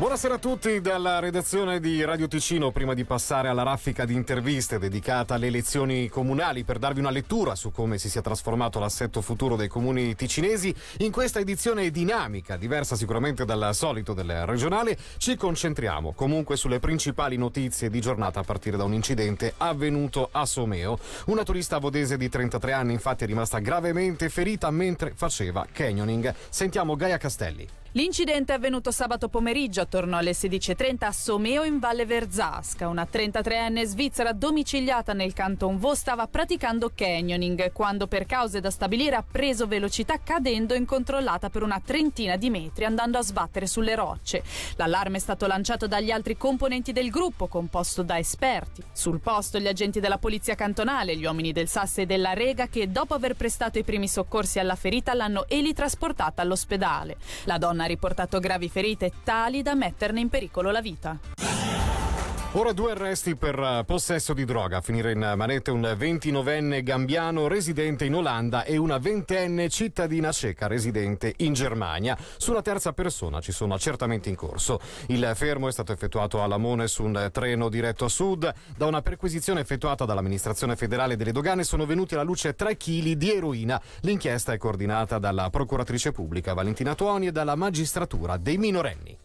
Buonasera a tutti dalla redazione di Radio Ticino. Prima di passare alla raffica di interviste dedicata alle elezioni comunali per darvi una lettura su come si sia trasformato l'assetto futuro dei comuni ticinesi, in questa edizione dinamica, diversa sicuramente dal solito del regionale, ci concentriamo comunque sulle principali notizie di giornata a partire da un incidente avvenuto a Someo. Una turista vodese di 33 anni infatti è rimasta gravemente ferita mentre faceva canyoning. Sentiamo Gaia Castelli. L'incidente è avvenuto sabato pomeriggio attorno alle 16.30 a Someo in Valle Verzasca. Una 33enne svizzera domiciliata nel canton Vo stava praticando canyoning quando per cause da stabilire ha preso velocità cadendo incontrollata per una trentina di metri andando a sbattere sulle rocce. L'allarme è stato lanciato dagli altri componenti del gruppo composto da esperti. Sul posto gli agenti della polizia cantonale, gli uomini del SAS e della Rega che dopo aver prestato i primi soccorsi alla ferita l'hanno elitrasportata all'ospedale. La donna ha riportato gravi ferite tali da metterne in pericolo la vita. Ora due arresti per eh, possesso di droga. A finire in manette un 29enne gambiano residente in Olanda e una ventenne cittadina ceca residente in Germania. Su una terza persona ci sono accertamenti in corso. Il fermo è stato effettuato a Lamone su un treno diretto a sud. Da una perquisizione effettuata dall'amministrazione federale delle dogane sono venuti alla luce 3 kg di eroina. L'inchiesta è coordinata dalla procuratrice pubblica Valentina Tuoni e dalla magistratura dei minorenni.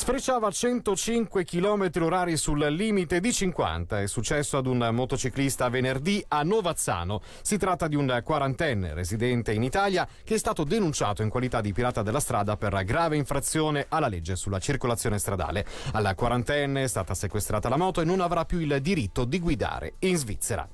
Sfrecciava 105 km orari sul limite di 50. È successo ad un motociclista venerdì a Novazzano. Si tratta di un quarantenne residente in Italia che è stato denunciato in qualità di pirata della strada per grave infrazione alla legge sulla circolazione stradale. Alla quarantenne è stata sequestrata la moto e non avrà più il diritto di guidare in Svizzera.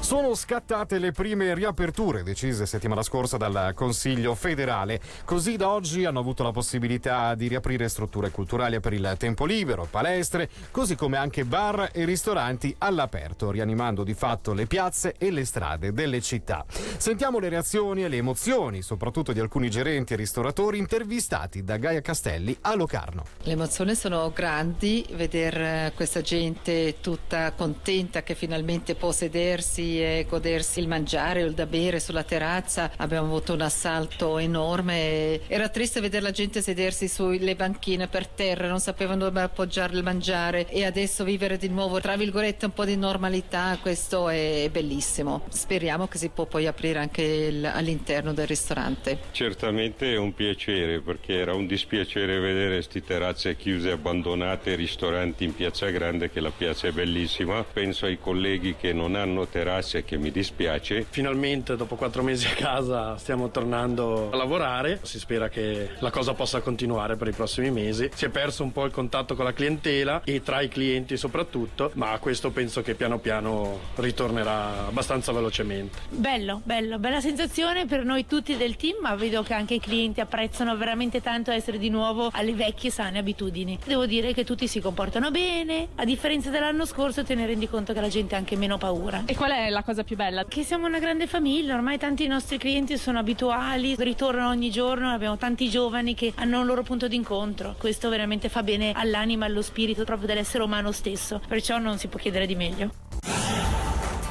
Sono scattate le prime riaperture decise settimana scorsa dal Consiglio federale. Così da oggi hanno avuto la possibilità di riaprire strutture culturali per il tempo libero, palestre, così come anche bar e ristoranti all'aperto, rianimando di fatto le piazze e le strade delle città. Sentiamo le reazioni e le emozioni, soprattutto di alcuni gerenti e ristoratori intervistati da Gaia Castelli a Locarno. Le emozioni sono grandi, vedere questa gente tutta contenta che finalmente può sedersi e godersi il mangiare o il da bere sulla terrazza. Abbiamo avuto un assalto enorme. Era triste vedere la gente sedersi sulle banchine per terra, non sapevano dove appoggiare il mangiare e adesso vivere di nuovo, tra virgolette, un po' di normalità, questo è bellissimo. Speriamo che si può poi aprire anche il, all'interno del ristorante. Certamente è un piacere perché era un dispiacere vedere queste terrazze chiuse, abbandonate, ristoranti in Piazza Grande che la piazza è bellissima. Penso ai colleghi che non hanno terrazze classe che mi dispiace. Finalmente dopo quattro mesi a casa stiamo tornando a lavorare, si spera che la cosa possa continuare per i prossimi mesi. Si è perso un po' il contatto con la clientela e tra i clienti soprattutto, ma questo penso che piano piano ritornerà abbastanza velocemente. Bello, bello, bella sensazione per noi tutti del team, ma vedo che anche i clienti apprezzano veramente tanto essere di nuovo alle vecchie sane abitudini. Devo dire che tutti si comportano bene, a differenza dell'anno scorso te ne rendi conto che la gente ha anche meno paura. E qual è la cosa più bella? Che siamo una grande famiglia, ormai tanti nostri clienti sono abituali, ritornano ogni giorno, abbiamo tanti giovani che hanno un loro punto d'incontro. Questo veramente fa bene all'anima, allo spirito proprio dell'essere umano stesso, perciò non si può chiedere di meglio.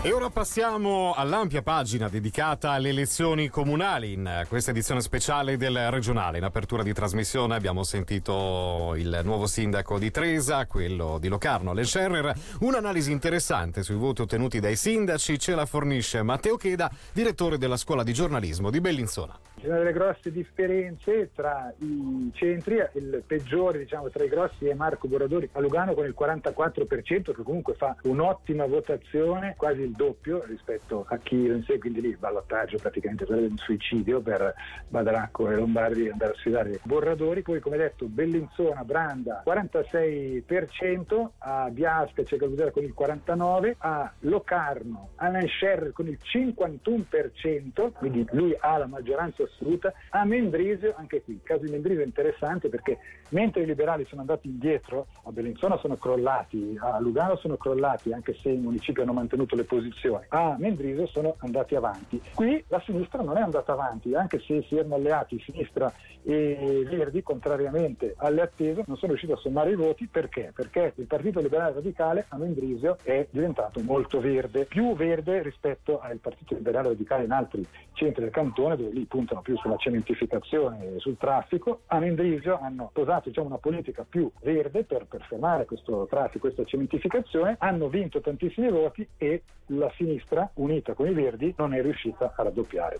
E ora passiamo all'ampia pagina dedicata alle elezioni comunali in questa edizione speciale del regionale. In apertura di trasmissione abbiamo sentito il nuovo sindaco di Tresa, quello di Locarno, Len Scherrer. Un'analisi interessante sui voti ottenuti dai sindaci ce la fornisce Matteo Cheda, direttore della scuola di giornalismo di Bellinzona. Ci sono delle grosse differenze tra i centri, il peggiore diciamo, tra i grossi è Marco Boradori a Lugano con il 44% che comunque fa un'ottima votazione, quasi il doppio rispetto a chi lo insegue, quindi lì il ballottaggio praticamente sarebbe un suicidio per Badracco e Lombardi andare a sfidare Borradori, poi come detto Bellinzona, Branda 46%, a Biasca c'è Caludera con il 49%, a Locarno, Alan Scherrer con il 51%, quindi lui ha la maggioranza assoluta. A Mendrisio, anche qui, il caso di Mendrisio è interessante perché mentre i liberali sono andati indietro, a Bellinzona sono crollati, a Lugano sono crollati, anche se i municipi hanno mantenuto le posizioni, a Mendrisio sono andati avanti. Qui la sinistra non è andata avanti, anche se si erano alleati sinistra e Verdi, contrariamente alle attese, non sono riusciti a sommare i voti perché? Perché il Partito Liberale Radicale a Mendrisio è diventato molto verde, più verde rispetto al Partito Liberale Radicale in altri centri del cantone dove lì puntano più sulla cementificazione e sul traffico. A Mendrisio hanno posato diciamo, una politica più verde per, per fermare questo traffico, questa cementificazione, hanno vinto tantissimi voti e la sinistra unita con i verdi non è riuscita a raddoppiare.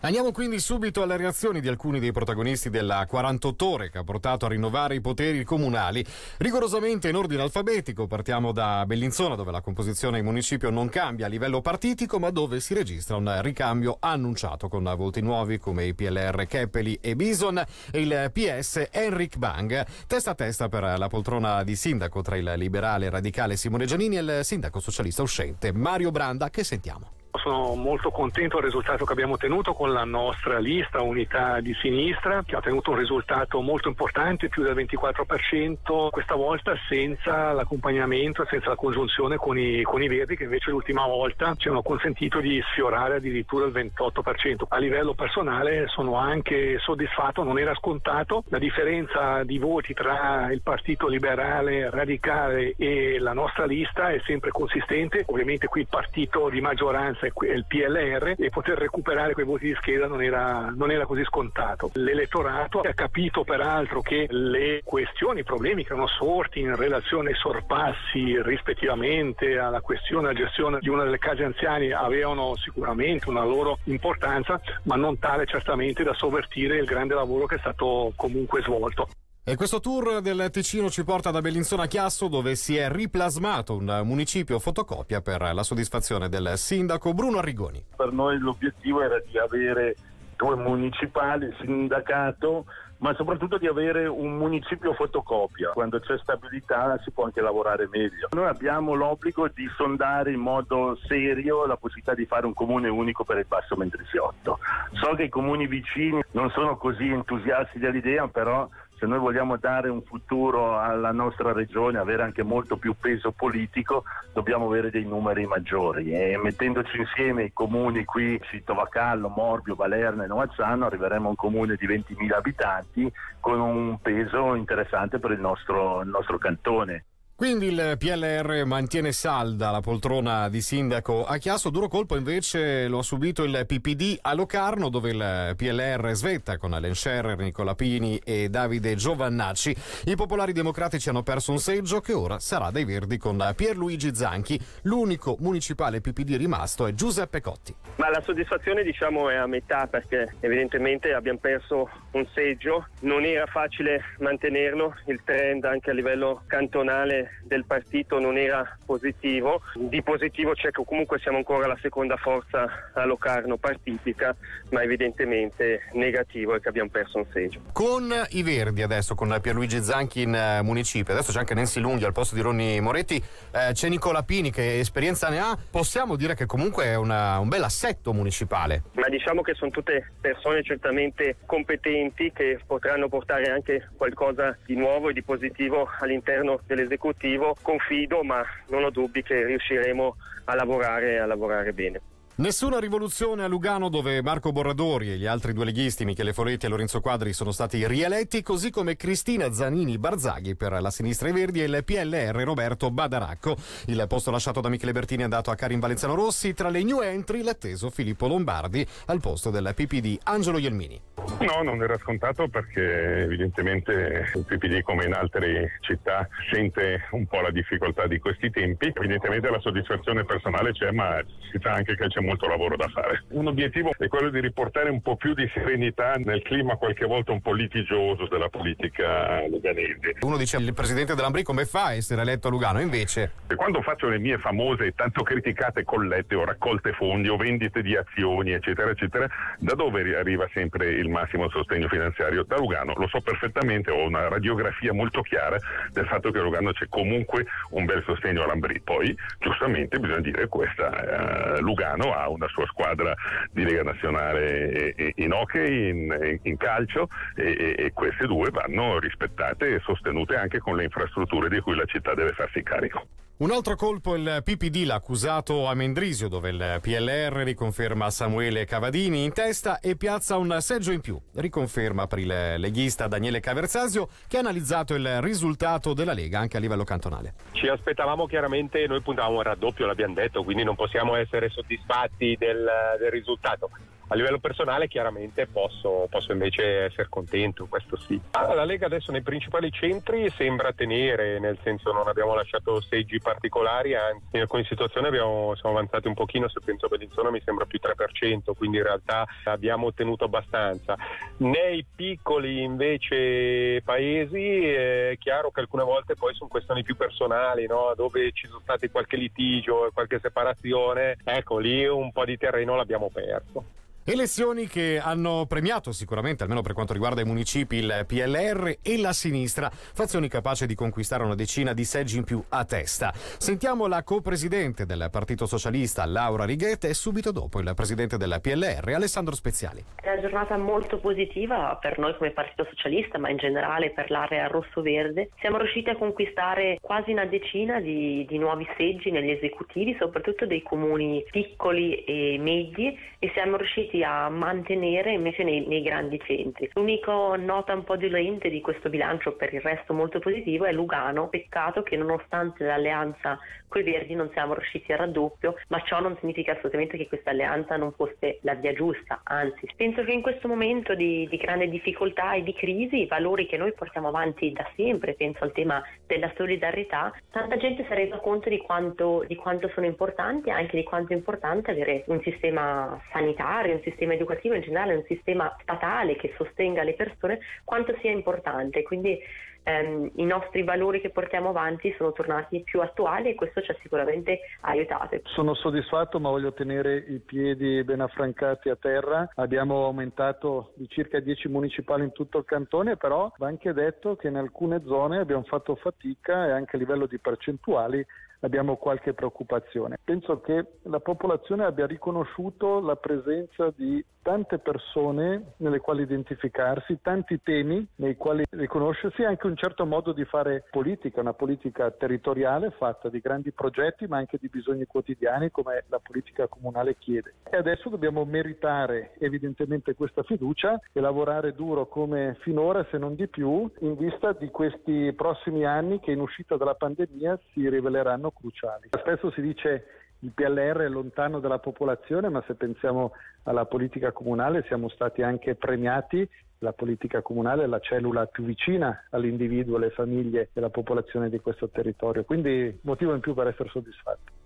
Andiamo quindi subito alle reazioni di alcuni dei protagonisti della 48 ore che ha portato a rinnovare i poteri comunali. Rigorosamente in ordine alfabetico partiamo da Bellinzona dove la composizione in municipio non cambia a livello partitico ma dove si registra un ricambio annunciato con voti nuovi come i PLR Keppeli e Bison e il PS Enric Bang. Testa a testa per la poltrona di sindaco tra il liberale radicale Simone Giannini e il sindaco socialista uscente Mario Branda che sentiamo. Sono molto contento del risultato che abbiamo ottenuto con la nostra lista Unità di Sinistra, che ha ottenuto un risultato molto importante, più del 24%, questa volta senza l'accompagnamento, senza la congiunzione con i, con i Verdi, che invece l'ultima volta ci hanno consentito di sfiorare addirittura il 28%. A livello personale sono anche soddisfatto, non era scontato, la differenza di voti tra il Partito Liberale Radicale e la nostra lista è sempre consistente, ovviamente qui il partito di maggioranza il PLR e poter recuperare quei voti di scheda non era, non era così scontato. L'elettorato ha capito peraltro che le questioni, i problemi che erano sorti in relazione ai sorpassi rispettivamente alla questione della gestione di una delle case anziane avevano sicuramente una loro importanza, ma non tale certamente da sovvertire il grande lavoro che è stato comunque svolto. E questo tour del Ticino ci porta da Bellinzona Chiasso dove si è riplasmato un municipio fotocopia per la soddisfazione del sindaco Bruno Arrigoni. Per noi l'obiettivo era di avere due municipali, sindacato, ma soprattutto di avere un municipio fotocopia. Quando c'è stabilità si può anche lavorare meglio. Noi abbiamo l'obbligo di sondare in modo serio la possibilità di fare un comune unico per il Basso Mendrisiotto. So che i comuni vicini non sono così entusiasti dell'idea, però se noi vogliamo dare un futuro alla nostra regione, avere anche molto più peso politico, dobbiamo avere dei numeri maggiori e mettendoci insieme i comuni qui, Citovacallo, Morbio, Balerna e Novazzano, arriveremo a un comune di 20.000 abitanti con un peso interessante per il nostro, il nostro cantone. Quindi il PLR mantiene salda la poltrona di sindaco a Chiasso, duro colpo invece lo ha subito il PPD a Locarno dove il PLR svetta con Alen Scherrer, Nicola Pini e Davide Giovannacci. I popolari democratici hanno perso un seggio che ora sarà dai Verdi con Pierluigi Zanchi. L'unico municipale PPD rimasto è Giuseppe Cotti. Ma la soddisfazione diciamo è a metà perché evidentemente abbiamo perso un seggio, non era facile mantenerlo, il trend anche a livello cantonale del partito non era positivo. Di positivo c'è che comunque siamo ancora la seconda forza a Locarno partitica, ma evidentemente negativo è che abbiamo perso un seggio. Con i Verdi adesso, con Pierluigi Zanchi in uh, municipio, adesso c'è anche Nancy Lunghi al posto di Ronny Moretti, uh, c'è Nicola Pini che esperienza ne ha, possiamo dire che comunque è una, un bel assetto municipale. Ma diciamo che sono tutte persone certamente competenti che potranno portare anche qualcosa di nuovo e di positivo all'interno dell'esecutivo esecutivo, confido ma non ho dubbi che riusciremo a lavorare, a lavorare bene. Nessuna rivoluzione a Lugano dove Marco Borradori e gli altri due leghisti Michele Foletti e Lorenzo Quadri sono stati rieletti, così come Cristina Zanini Barzaghi per la Sinistra ai Verdi e il PLR Roberto Badaracco. Il posto lasciato da Michele Bertini è andato a Karin Valenziano Rossi, tra le new entry l'atteso Filippo Lombardi al posto del PPD Angelo Ielmini. No, non era scontato perché evidentemente il PPD come in altre città sente un po' la difficoltà di questi tempi. Evidentemente la soddisfazione personale c'è, ma si sa anche che c'è molto lavoro da fare. Un obiettivo è quello di riportare un po' più di serenità nel clima qualche volta un po' litigioso della politica luganese. Uno dice il presidente dell'Ambri come fa a essere eletto a Lugano, invece... E quando faccio le mie famose e tanto criticate collette o raccolte fondi o vendite di azioni eccetera eccetera, da dove arriva sempre il massimo sostegno finanziario? Da Lugano, lo so perfettamente, ho una radiografia molto chiara del fatto che a Lugano c'è comunque un bel sostegno all'Ambri. Poi giustamente bisogna dire questa, eh, Lugano ha una sua squadra di Lega Nazionale in hockey, in, in calcio e, e, queste due vanno rispettate e sostenute anche con le infrastrutture di cui la città deve farsi carico. Un altro colpo il PPD l'ha accusato a Mendrisio dove il PLR riconferma Samuele Cavadini in testa e piazza un seggio in più. Riconferma per il leghista Daniele Caverzasio che ha analizzato il risultato della Lega anche a livello cantonale. Ci aspettavamo chiaramente, noi puntavamo al raddoppio, l'abbiamo detto, quindi non possiamo essere soddisfatti del, del risultato a livello personale chiaramente posso, posso, invece essere contento, questo sì. Ah, la Lega adesso nei principali centri sembra tenere, nel senso non abbiamo lasciato seggi particolari, anzi in alcune situazioni abbiamo, siamo avanzati un pochino, se penso a Bellinzona mi sembra più 3%, quindi in realtà abbiamo ottenuto abbastanza. Nei piccoli invece paesi è chiaro che alcune volte poi sono questioni più personali, no? dove ci sono stati qualche litigio, qualche separazione, ecco lì un po' di terreno l'abbiamo perso. Elezioni che hanno premiato sicuramente, almeno per quanto riguarda i municipi, il PLR e la sinistra, fazioni capaci di conquistare una decina di seggi in più a testa. Sentiamo la co-presidente del Partito Socialista, Laura Righetti, e subito dopo il presidente del PLR, Alessandro Speziali. È una giornata molto positiva per noi come Partito Socialista, ma in generale per l'area rosso-verde. Siamo riusciti a conquistare quasi una decina di, di nuovi seggi negli esecutivi, soprattutto dei comuni piccoli e medi, e siamo riusciti riusciti a mantenere invece nei, nei grandi centri. L'unica nota un po' dolente di questo bilancio, per il resto molto positivo, è Lugano. Peccato che nonostante l'alleanza coi Verdi non siamo riusciti al raddoppio, ma ciò non significa assolutamente che questa alleanza non fosse la via giusta, anzi penso che in questo momento di, di grande difficoltà e di crisi i valori che noi portiamo avanti da sempre, penso al tema della solidarietà, tanta gente si è resa conto di quanto, di quanto sono importanti e anche di quanto è importante avere un sistema sanitario, un sistema educativo in generale, un sistema statale che sostenga le persone, quanto sia importante. Quindi ehm, i nostri valori che portiamo avanti sono tornati più attuali e questo ci ha sicuramente aiutato. Sono soddisfatto ma voglio tenere i piedi ben affrancati a terra. Abbiamo aumentato di circa 10 municipali in tutto il cantone, però va anche detto che in alcune zone abbiamo fatto fatica e anche a livello di percentuali abbiamo qualche preoccupazione. Penso che la popolazione abbia riconosciuto la presenza di tante persone nelle quali identificarsi, tanti temi nei quali riconoscersi anche un certo modo di fare politica, una politica territoriale fatta di grandi progetti ma anche di bisogni quotidiani come la politica comunale chiede. E adesso dobbiamo meritare evidentemente questa fiducia e lavorare duro come finora se non di più in vista di questi prossimi anni che in uscita dalla pandemia si riveleranno cruciali. Spesso si dice il PLR è lontano dalla popolazione, ma se pensiamo alla politica comunale siamo stati anche premiati. La politica comunale è la cellula più vicina all'individuo, alle famiglie e alla popolazione di questo territorio, quindi motivo in più per essere soddisfatti.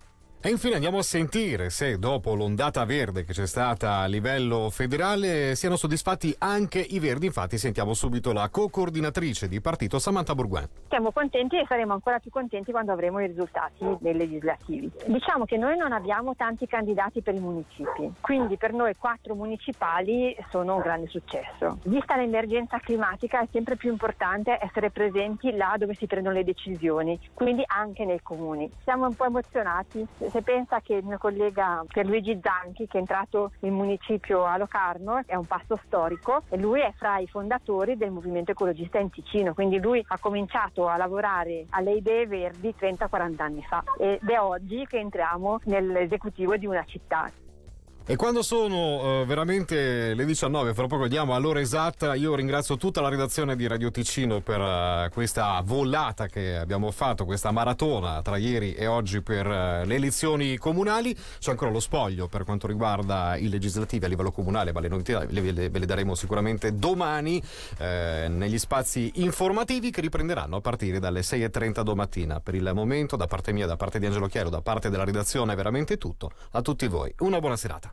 E infine andiamo a sentire se dopo l'ondata verde che c'è stata a livello federale siano soddisfatti anche i verdi. Infatti sentiamo subito la co-coordinatrice di partito Samantha Bourguin. Siamo contenti e saremo ancora più contenti quando avremo i risultati dei legislativi. Diciamo che noi non abbiamo tanti candidati per i municipi, quindi per noi quattro municipali sono un grande successo. Vista l'emergenza climatica è sempre più importante essere presenti là dove si prendono le decisioni, quindi anche nei comuni. Siamo un po' emozionati se pensa che il mio collega Pierluigi Zanchi, che è entrato in municipio a Locarno, è un passo storico e lui è fra i fondatori del movimento ecologista in Ticino, quindi lui ha cominciato a lavorare alle idee verdi 30-40 anni fa ed è oggi che entriamo nell'esecutivo di una città. E quando sono uh, veramente le 19, fra poco andiamo all'ora esatta, io ringrazio tutta la redazione di Radio Ticino per uh, questa volata che abbiamo fatto, questa maratona tra ieri e oggi per uh, le elezioni comunali. C'è ancora lo spoglio per quanto riguarda i legislativi a livello comunale, ma le novità ve le, ve le daremo sicuramente domani negli spazi informativi che riprenderanno a partire dalle 6.30 domattina. Per il momento, da parte mia, da parte di Angelo Chiaro, da parte della redazione è veramente tutto. A tutti voi, una buona serata.